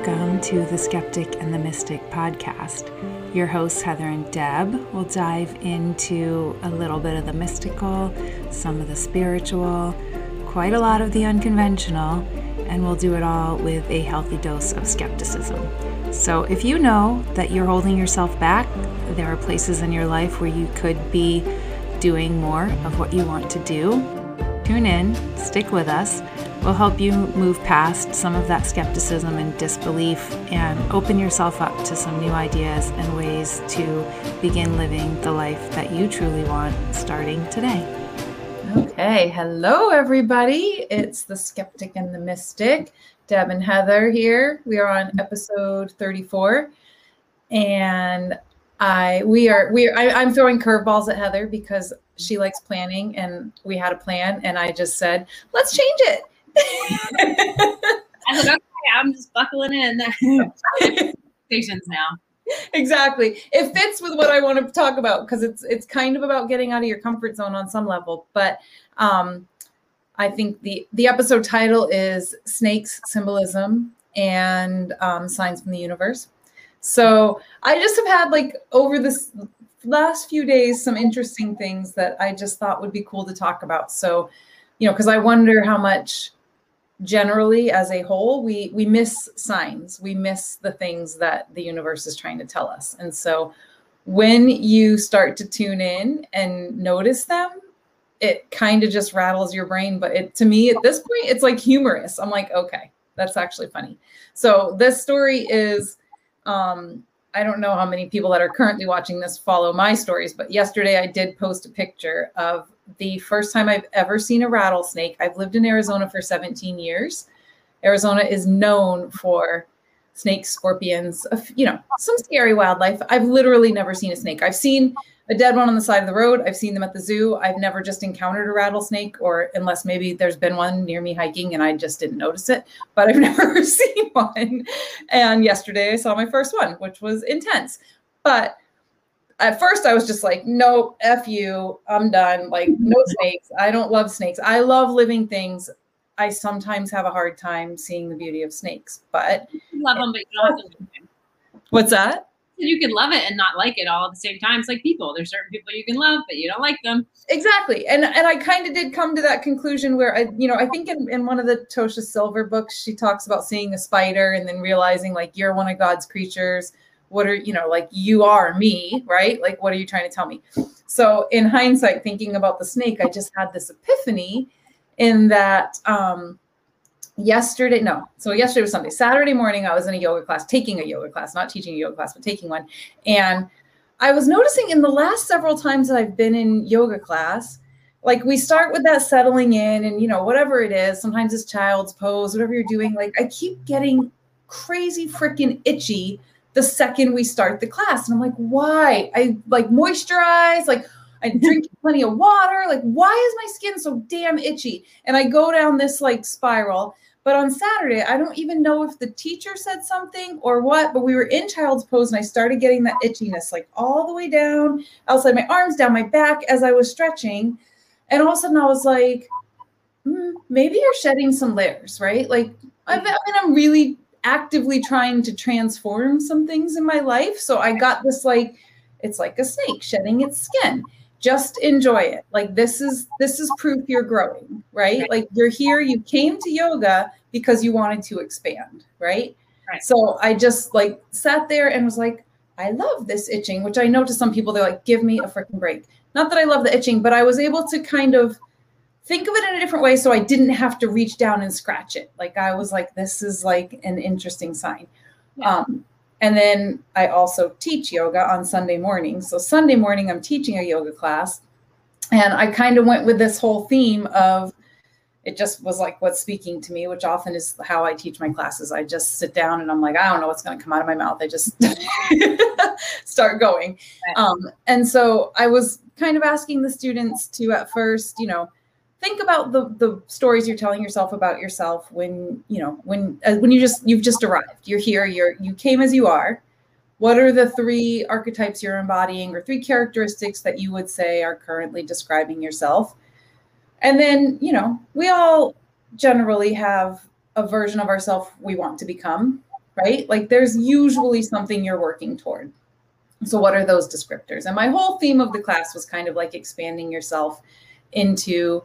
Welcome to the Skeptic and the Mystic podcast. Your hosts, Heather and Deb, will dive into a little bit of the mystical, some of the spiritual, quite a lot of the unconventional, and we'll do it all with a healthy dose of skepticism. So, if you know that you're holding yourself back, there are places in your life where you could be doing more of what you want to do, tune in, stick with us will help you move past some of that skepticism and disbelief and open yourself up to some new ideas and ways to begin living the life that you truly want starting today. Okay, hello everybody. It's the skeptic and the mystic. Deb and Heather here. We are on episode 34 and I we are we are, I, I'm throwing curveballs at Heather because she likes planning and we had a plan and I just said, let's change it I said, okay, I'm just buckling in. Stations now. Exactly. It fits with what I want to talk about because it's it's kind of about getting out of your comfort zone on some level. But um, I think the the episode title is Snakes Symbolism and um, Signs from the Universe. So I just have had like over this last few days some interesting things that I just thought would be cool to talk about. So, you know, because I wonder how much generally as a whole we we miss signs. We miss the things that the universe is trying to tell us. And so when you start to tune in and notice them it kind of just rattles your brain. But it to me at this point it's like humorous. I'm like okay that's actually funny. So this story is um I don't know how many people that are currently watching this follow my stories, but yesterday I did post a picture of the first time I've ever seen a rattlesnake. I've lived in Arizona for 17 years. Arizona is known for snakes, scorpions, you know, some scary wildlife. I've literally never seen a snake. I've seen a dead one on the side of the road. I've seen them at the zoo. I've never just encountered a rattlesnake, or unless maybe there's been one near me hiking and I just didn't notice it, but I've never seen one. And yesterday I saw my first one, which was intense. But at first I was just like, nope, F you, I'm done. Like, no snakes. I don't love snakes. I love living things. I sometimes have a hard time seeing the beauty of snakes, but love them, but you don't What's that? You can love it and not like it all at the same time. It's like people. There's certain people you can love, but you don't like them. Exactly. And and I kind of did come to that conclusion where I, you know, I think in, in one of the Tosha Silver books, she talks about seeing a spider and then realizing like you're one of God's creatures what are you know like you are me right? Like what are you trying to tell me? So in hindsight thinking about the snake i just had this epiphany in that um yesterday no so yesterday was sunday. Saturday morning i was in a yoga class taking a yoga class not teaching a yoga class but taking one. And i was noticing in the last several times that i've been in yoga class like we start with that settling in and you know whatever it is sometimes it's child's pose whatever you're doing like i keep getting crazy freaking itchy the second we start the class. And I'm like, why? I like moisturize, like I drink plenty of water. Like, why is my skin so damn itchy? And I go down this like spiral. But on Saturday, I don't even know if the teacher said something or what, but we were in child's pose and I started getting that itchiness like all the way down outside my arms, down my back as I was stretching. And all of a sudden I was like, mm, maybe you're shedding some layers, right? Like, I mean, I'm really actively trying to transform some things in my life. So I got this like, it's like a snake shedding its skin. Just enjoy it. Like this is this is proof you're growing, right? Like you're here, you came to yoga because you wanted to expand, right? right. So I just like sat there and was like, I love this itching, which I know to some people they're like, give me a freaking break. Not that I love the itching, but I was able to kind of think of it in a different way so I didn't have to reach down and scratch it. Like I was like, this is like an interesting sign. Yeah. Um, and then I also teach yoga on Sunday morning. So Sunday morning, I'm teaching a yoga class. And I kind of went with this whole theme of it just was like what's speaking to me, which often is how I teach my classes. I just sit down and I'm like, I don't know what's going to come out of my mouth. I just start going. Um, and so I was kind of asking the students to at first, you know, think about the the stories you're telling yourself about yourself when you know when uh, when you just you've just arrived you're here you're you came as you are what are the three archetypes you're embodying or three characteristics that you would say are currently describing yourself and then you know we all generally have a version of ourselves we want to become right? Like there's usually something you're working toward. So, what are those descriptors? And my whole theme of the class was kind of like expanding yourself into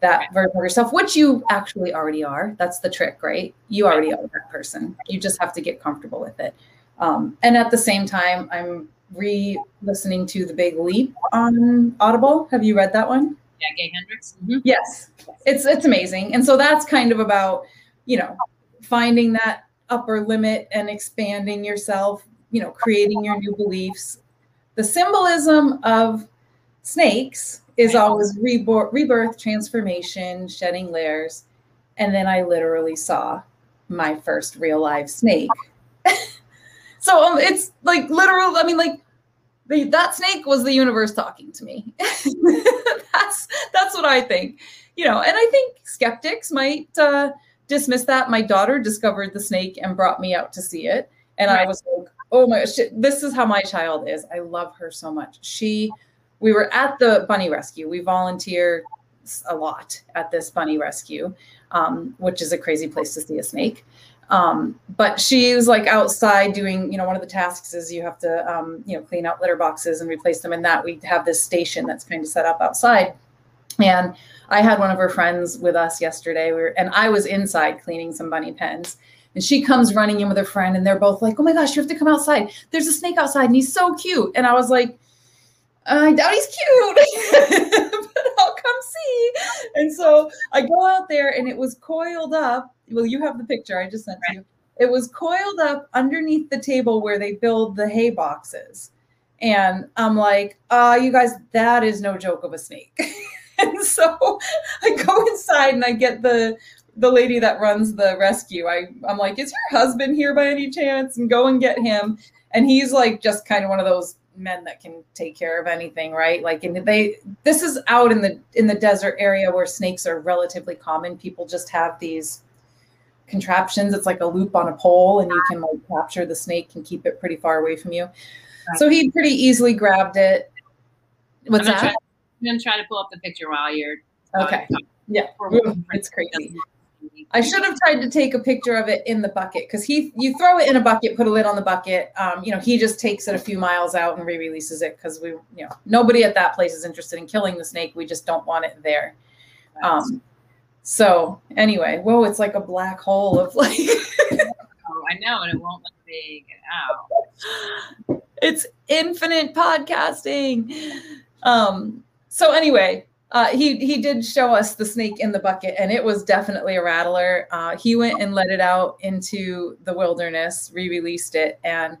that version of yourself, which you actually already are. That's the trick, right? You already are that person. You just have to get comfortable with it. Um, and at the same time, I'm re listening to The Big Leap on Audible. Have you read that one? Yeah, Gay Hendricks. Mm-hmm. Yes, it's it's amazing, and so that's kind of about you know finding that upper limit and expanding yourself. You know, creating your new beliefs. The symbolism of snakes is always rebirth, rebirth, transformation, shedding layers, and then I literally saw my first real live snake. so um, it's like literal. I mean, like the, that snake was the universe talking to me. that's that's what I think. You know, and I think skeptics might uh, dismiss that. My daughter discovered the snake and brought me out to see it, and right. I was like, "Oh my gosh, this is how my child is. I love her so much." She, we were at the bunny rescue. We volunteer a lot at this bunny rescue, um, which is a crazy place to see a snake. Um, but she was like outside doing, you know, one of the tasks is you have to, um, you know, clean out litter boxes and replace them. And that we have this station that's kind of set up outside. And I had one of her friends with us yesterday. We were, and I was inside cleaning some bunny pens. And she comes running in with her friend, and they're both like, "Oh my gosh, you have to come outside! There's a snake outside, and he's so cute." And I was like, "I doubt he's cute, but I'll come see." And so I go out there, and it was coiled up well, you have the picture I just sent right. you. It was coiled up underneath the table where they build the hay boxes. And I'm like, uh, you guys, that is no joke of a snake. and so I go inside and I get the the lady that runs the rescue. I, I'm like, is your husband here by any chance? And go and get him. And he's like just kind of one of those men that can take care of anything, right? Like and they this is out in the in the desert area where snakes are relatively common. People just have these contraptions. It's like a loop on a pole, and you can like capture the snake and keep it pretty far away from you. Right. So he pretty easily grabbed it. What's I'm that? Try, I'm gonna try to pull up the picture while you're. Okay. Yeah, it's crazy. I should have tried to take a picture of it in the bucket because he, you throw it in a bucket, put a lid on the bucket. Um, you know, he just takes it a few miles out and re-releases it because we, you know, nobody at that place is interested in killing the snake. We just don't want it there. Um, so anyway, whoa, it's like a black hole of like. oh, I know, and it won't let me get out. It's infinite podcasting. Um. So anyway, uh, he he did show us the snake in the bucket, and it was definitely a rattler. Uh, he went and let it out into the wilderness, re-released it, and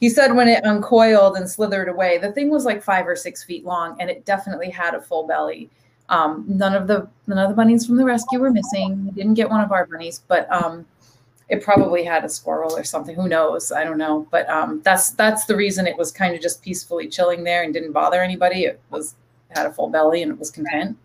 he said when it uncoiled and slithered away, the thing was like five or six feet long, and it definitely had a full belly. Um, none of the none of the bunnies from the rescue were missing. We didn't get one of our bunnies, but um, it probably had a squirrel or something. Who knows? I don't know. But um, that's that's the reason it was kind of just peacefully chilling there and didn't bother anybody. It was had a full belly and it was content.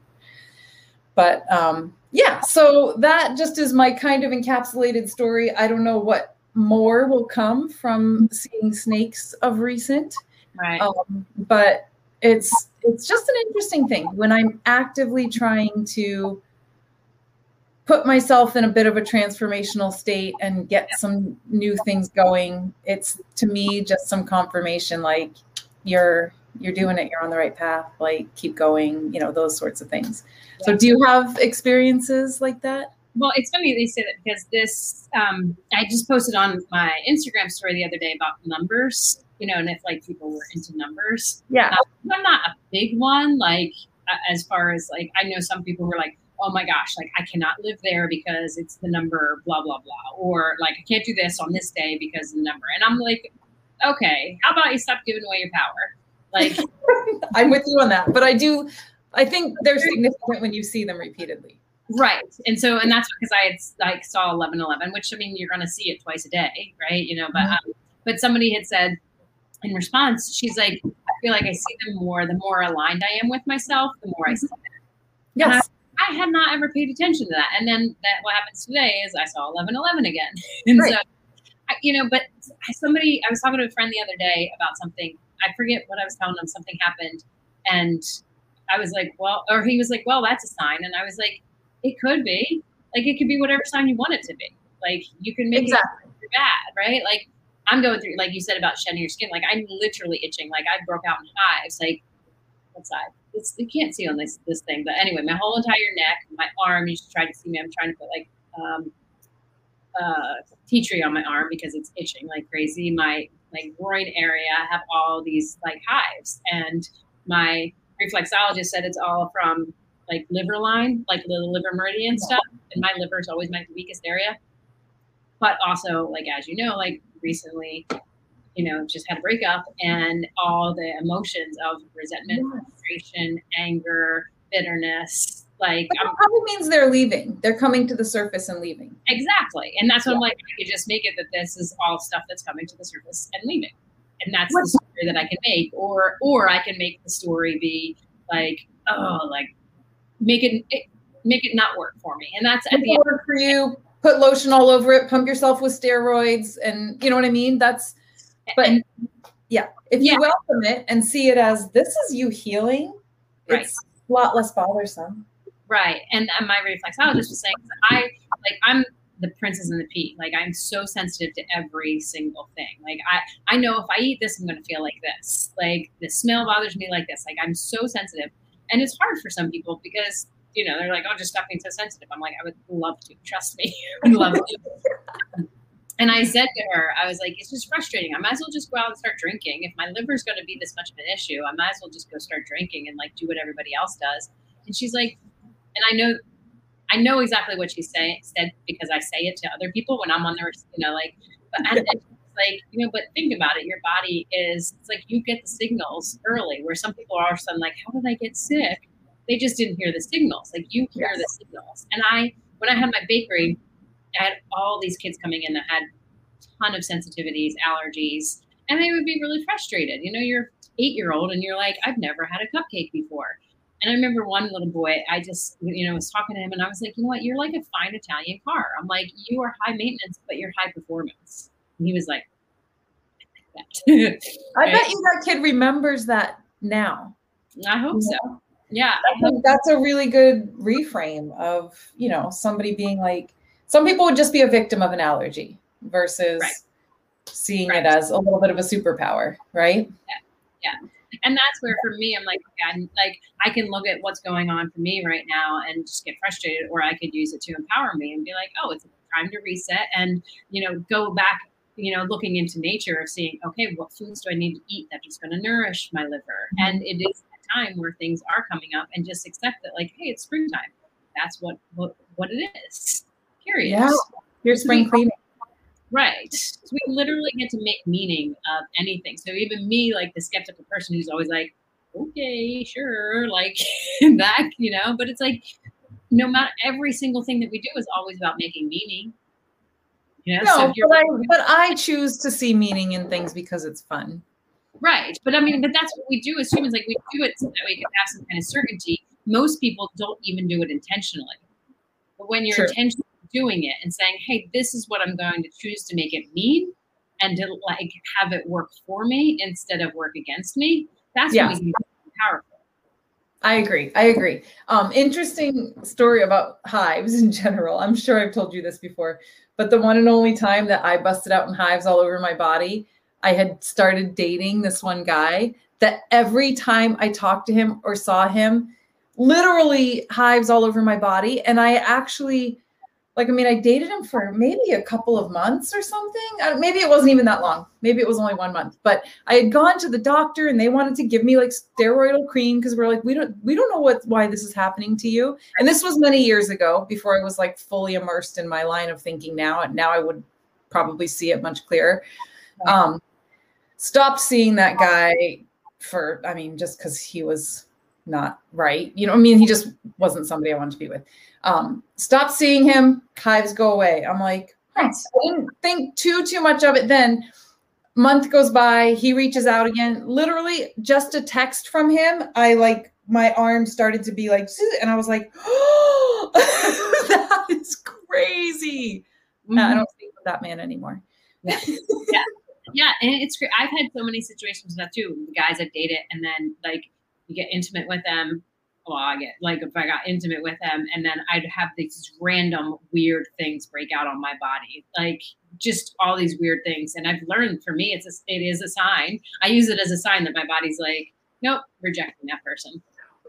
But um, yeah, so that just is my kind of encapsulated story. I don't know what more will come from seeing snakes of recent. Right. Um, but it's it's just an interesting thing when I'm actively trying to put myself in a bit of a transformational state and get some new things going. It's to me just some confirmation like you're you're doing it, you're on the right path, like keep going, you know, those sorts of things. So do you have experiences like that? Well, it's funny they say that because this, um, I just posted on my Instagram story the other day about numbers you know, and if like people were into numbers. Yeah. Um, I'm not a big one, like uh, as far as like, I know some people were like, oh my gosh, like I cannot live there because it's the number, blah, blah, blah. Or like, I can't do this on this day because of the number. And I'm like, okay, how about you stop giving away your power? Like, I'm with you on that. But I do, I think they're significant when you see them repeatedly. Right. And so, and that's because I had like saw 1111, which I mean, you're going to see it twice a day, right? You know, but, mm-hmm. um, but somebody had said, in response, she's like, I feel like I see them more. The more aligned I am with myself, the more I see them. Yes. I, I, had not ever paid attention to that. And then that what happens today is I saw 1111 again. and right. so, I, you know, but somebody, I was talking to a friend the other day about something. I forget what I was telling him. Something happened. And I was like, well, or he was like, well, that's a sign. And I was like, it could be. Like, it could be whatever sign you want it to be. Like, you can make exactly. it bad, right? Like I'm going through, like you said about shedding your skin. Like I'm literally itching. Like I broke out in hives. Like what side? It's, you can't see on this this thing, but anyway, my whole entire neck, my arm. You should try to see me. I'm trying to put like um, uh, tea tree on my arm because it's itching like crazy. My like groin area I have all these like hives, and my reflexologist said it's all from like liver line, like the liver meridian stuff, and my liver is always my weakest area. But also, like as you know, like recently, you know, just had a breakup, and all the emotions of resentment, frustration, anger, bitterness, like But probably means they're leaving. They're coming to the surface and leaving. Exactly. And that's what I'm like, I could just make it that this is all stuff that's coming to the surface and leaving. And that's the story that I can make. Or or I can make the story be like, oh, like make it, it make it not work for me. And that's at the end. Work for you. Put lotion all over it. Pump yourself with steroids, and you know what I mean. That's but and- yeah. If Yeah. you welcome it and see it as this is you healing, Right. it's a lot less bothersome. Right. And, and my reflexologist was saying, I like, I'm the princess and the pea. Like, I'm so sensitive to every single thing. Like, I, I know if I eat this, I'm going to feel like this. Like, the smell bothers me like this. Like, I'm so sensitive. And it's hard for some people because, you know, they're like, oh, just stop being so sensitive. I'm like, I would love to. Trust me. I would love to. And I said to her, I was like, it's just frustrating. I might as well just go out and start drinking. If my liver's going to be this much of an issue, I might as well just go start drinking and like do what everybody else does. And she's like, and I know, I know exactly what she's saying said because I say it to other people when I'm on the, you know, like, but like, you know, but think about it. Your body is, it's like you get the signals early where some people are all of a sudden like, how did I get sick? They just didn't hear the signals. Like you hear the signals. And I, when I had my bakery, I had all these kids coming in that had a ton of sensitivities, allergies, and they would be really frustrated. You know, you're eight year old and you're like, I've never had a cupcake before. And I remember one little boy, I just, you know, was talking to him and I was like, you know what? You're like a fine Italian car. I'm like, you are high maintenance, but you're high performance. And he was like, I bet you that kid remembers that now. I hope so. Yeah. I think that's a really good reframe of, you know, somebody being like, some people would just be a victim of an allergy versus Right. seeing Right. it as a little bit of a superpower, right? And that's where for me i'm like okay, i'm like i can look at what's going on for me right now and just get frustrated or i could use it to empower me and be like oh it's time to reset and you know go back you know looking into nature of seeing okay what foods do i need to eat that is just going to nourish my liver? Mm-hmm. And it is a time where things are coming up and just accept that like hey it's springtime. That's what what, what it is. Period. Yeah. Here's spring cleaning. Right. So we literally get to make meaning of anything. So even me, like the skeptical person who's always like, okay, sure, like that, you know, but it's like no matter every single thing that we do is always about making meaning. You know, No, you're but I, but I choose to see meaning in things because it's fun. right. But I mean, but that's what we do as humans. Like we do it so that we can have some kind of certainty. Most people don't even do it intentionally. But when you're True. intentionally doing it and saying, hey, this is what I'm going to choose to make it mean and to like have it work for me instead of work against me, that's Yeah. when powerful. I agree. I agree. Um, interesting story about hives in general. I'm sure I've told you this before, but the one and only time that I busted out in hives all over my body, I had started dating this one guy that every time I talked to him or saw him, literally hives all over my body. And I actually, like, I mean, I dated him for maybe a couple of months or something. Maybe it wasn't even that long. Maybe it was only one month. But I had gone to the doctor and they wanted to give me like steroidal cream because we're like, we don't we don't know what why this is happening to you. And this was many years ago before I was like fully immersed in my line of thinking now. And now I would probably see it much clearer. Um stopped seeing that guy for I mean, just because he was not right. You know, I mean, he just wasn't somebody I wanted to be with. Um, stop seeing him, hives go away. I'm like, huh. I didn't think too too much of it then. Month goes by, he reaches out again. Literally, just a text from him, I like my arm started to be like, and I was like, oh, that is crazy. Mm-hmm. I don't speak with that man anymore. Yeah, and it's great. I've had so many situations with that too. The guys I've dated, and then like you get intimate with them well, I get like if I got intimate with them, and then I'd have these random weird things break out on my body, like just all these weird things. And I've learned for me, it's a, it is a sign. I use it as a sign that my body's like, nope, rejecting that person.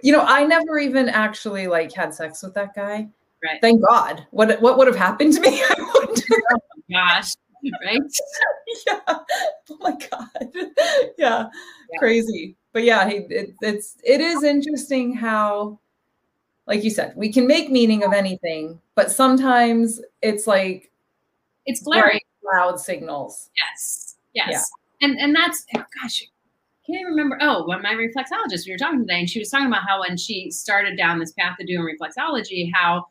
You know, I never even actually like had sex with that guy. Right. Thank God. What what would have happened to me? Oh gosh. Right. yeah. Oh my God. Yeah. yeah. Crazy. But yeah, it, it's it is interesting how, like you said, we can make meaning of anything, but sometimes it's like it's glaring loud signals. Yes. Yes. Yeah. And and that's oh gosh, can't even remember. Oh, when my reflexologist, we were talking today, and she was talking about how when she started down this path of doing reflexology, how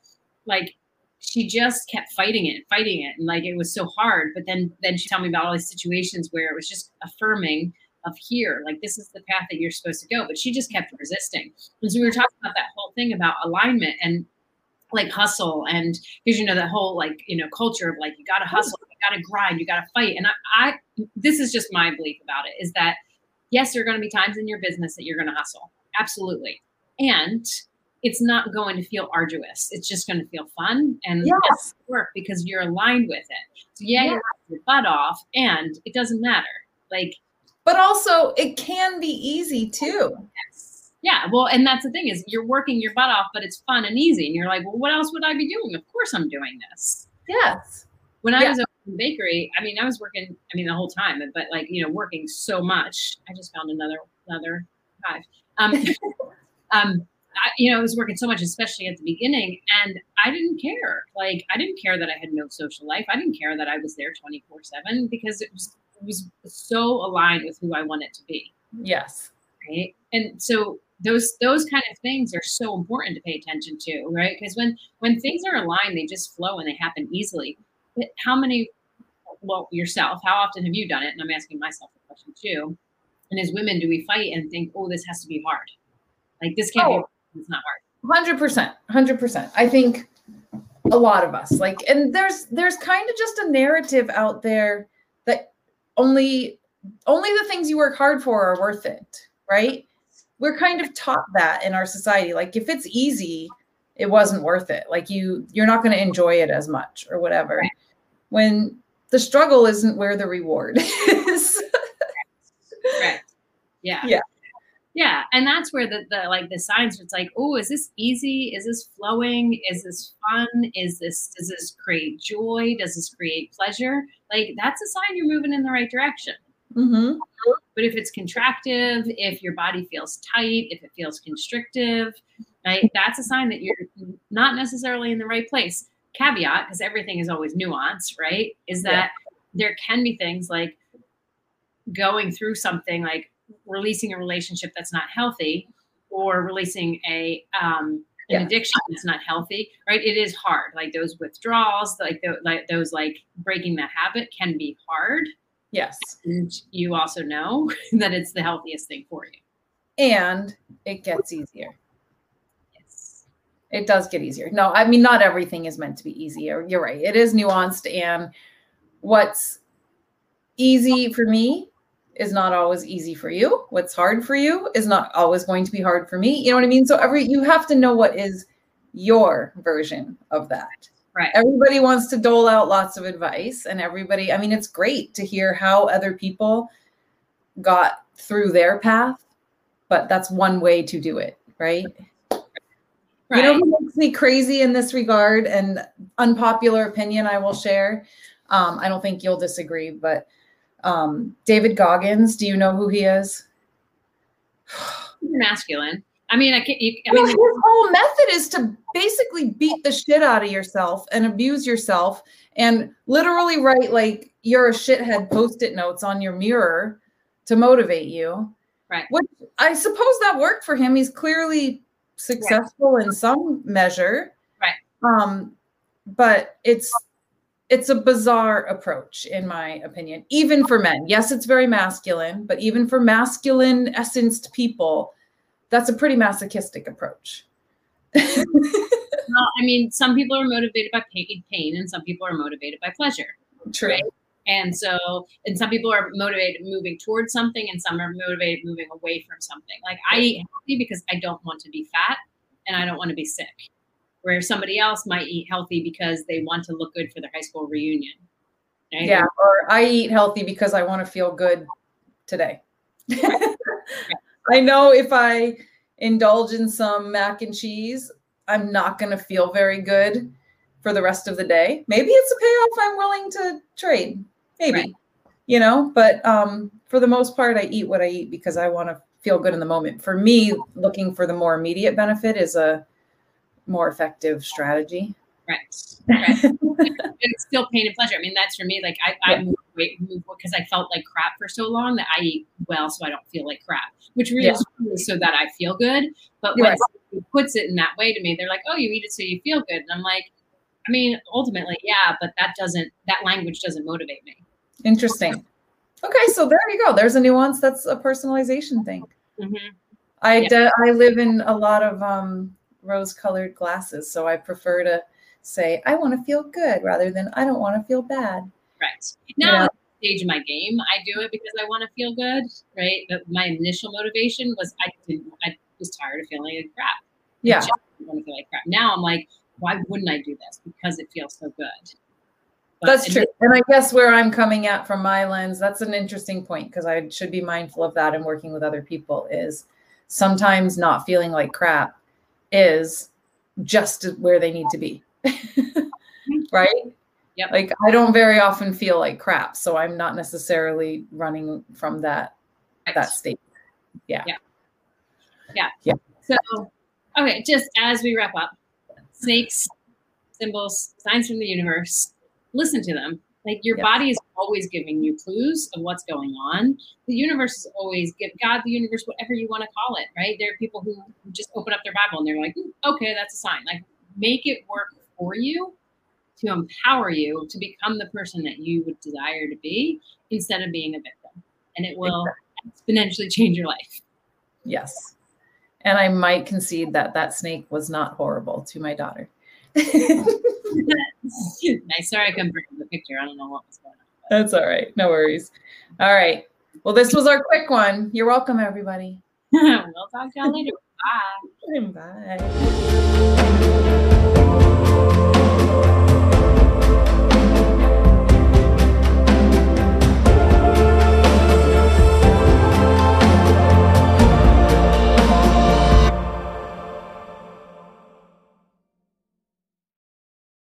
like she just kept fighting it, fighting it, and like it was so hard. But then then she told me about all these situations where it was just affirming of here, like this is the path that you're supposed to go. But she just kept resisting. And so we were talking about that whole thing about alignment and like hustle and because you know that whole like you know culture of like you gotta hustle, you gotta grind, you gotta fight. And I, I this is just my belief about it is that yes, there are gonna be times in your business that you're gonna hustle. Absolutely. And it's not going to feel arduous. It's just going to feel fun and yes. work because you're aligned with it. So yeah, you're your butt off, and it doesn't matter. Like, but also it can be easy too. Yes. Yeah. Well, and that's the thing is you're working your butt off, but it's fun and easy, and you're like, well, what else would I be doing? Of course, I'm doing this. Yes. When I yeah. was in bakery, I mean, I was working. I mean, the whole time, but like you know, working so much. I just found another another hive. Um, um, I, you know, I was working so much, especially at the beginning, and I didn't care. Like, I didn't care that I had no social life. I didn't care that I was there 24 7 because it was, it was so aligned with who I wanted to be. Yes. Right. And so those those kind of things are so important to pay attention to, right? Because when when things are aligned, they just flow and they happen easily. But how many well yourself, how often have you done it? And I'm asking myself the question too. And as women, do we fight and think, oh, this has to be hard? Like this can't oh. be it's not hard. Hundred percent, hundred percent. I think a lot of us like, and there's there's kind of just a narrative out there that only only the things you work hard for are worth it, right? We're kind of taught that in our society. Like if it's easy, it wasn't worth it. Like you you're not going to enjoy it as much or whatever. Right. When the struggle isn't where the reward is. right. Yeah. Yeah yeah and that's where the, the like the signs it's like oh is this easy? Is this flowing? Is this fun? Is this does this create joy? Does this create pleasure? Like that's a sign you're moving in the right direction. Mm-hmm. but if it's contractive if your body feels tight if it feels constrictive right that's a sign that you're not necessarily in the right place. Caveat because everything is always nuance right is that yeah. there can be things like going through something like releasing a relationship that's not healthy or releasing a um, an yeah. addiction that's not healthy right? It is hard. Like those withdrawals like, the, like those like breaking that habit can be hard. Yes. And you also know that it's the healthiest thing for you. And it gets easier. Yes. It does get easier. No i mean not everything is meant to be easier you're right. It is nuanced and what's easy for me is not always easy for you. What's hard for you is not always going to be hard for me. You know what I mean? So every you have to know what is your version of that. Right. Everybody wants to dole out lots of advice and everybody, I mean it's great to hear how other people got through their path, but that's one way to do it, right? Right. You know who makes me crazy in this regard and unpopular opinion I will share. Um, I don't think you'll disagree, but um, David Goggins, do you know who he is? masculine. I mean, I can't. You, I well, mean, his whole method is to basically beat the shit out of yourself and abuse yourself, and literally write like you're a shithead post-it notes on your mirror to motivate you. Right. Which I suppose that worked for him. He's clearly successful right. in some measure. Right. Um, but it's it's a bizarre approach in my opinion even for men. Yes it's very masculine but even for masculine essenced people that's a pretty masochistic approach. Well, i mean some people are motivated by pain and some people are motivated by pleasure. True. Right? and so and some people are motivated moving towards something and some are motivated moving away from something. Like i eat healthy because i don't want to be fat and I don't want to be sick. Where somebody else might eat healthy because they want to look good for their high school reunion. Right? Yeah, or I eat healthy because I want to feel good today. I know if I indulge in some mac and cheese, I'm not going to feel very good for the rest of the day. Maybe it's a payoff I'm willing to trade. Maybe. Right. You know, but um for the most part I eat what I eat because I want to feel good in the moment. For me, looking for the more immediate benefit is a more effective strategy. Right. right. it's still pain and pleasure. I mean, that's for me. Like I, I move weight because I felt like crap for so long that I eat well so I don't feel like crap, which really yeah. is so that I feel good. But when right. puts it in that way to me, they're like, "Oh, you eat it so you feel good," and I'm like, I mean, ultimately, yeah, but that doesn't that language doesn't motivate me. Interesting. Okay, so there you go. There's a nuance that's a personalization thing. Mm-hmm. I yeah. I live in a lot of um, rose-colored glasses, so I prefer to say I want to feel good rather than I don't want to feel bad. Right now, yeah. stage of my game, I do it because I want to feel good. Right, but my initial motivation was I didn't. I was tired of feeling like crap. Yeah, I want to feel like crap. Now I'm like, why wouldn't I do this? Because it feels so good. But that's true. And I guess where I'm coming at from my lens, that's an interesting point because I should be mindful of that and working with other people is sometimes not feeling like crap is just where they need to be. right? Yep. Like I don't very often feel like crap, so I'm not necessarily running from that right. that state. Yeah. Yeah. Yeah. Yeah. So, okay, just as we wrap up, snakes, symbols, signs from the universe. Listen to them. Like your body is always giving you clues of what's going on. The universe is always give God, the universe, whatever you want to call it, right? There are people who just open up their Bible and they're like, okay, that's a sign. Like make it work for you to empower you to become the person that you would desire to be instead of being a victim. And it will exactly. exponentially change your life. Yes. And I might concede that that snake was not horrible to my daughter. nice. Sorry, I couldn't bring the picture. I don't know what was going on. That's all right. No worries. All right. Well, this was our quick one. You're welcome, everybody. we'll talk to y'all later. Bye. Bye.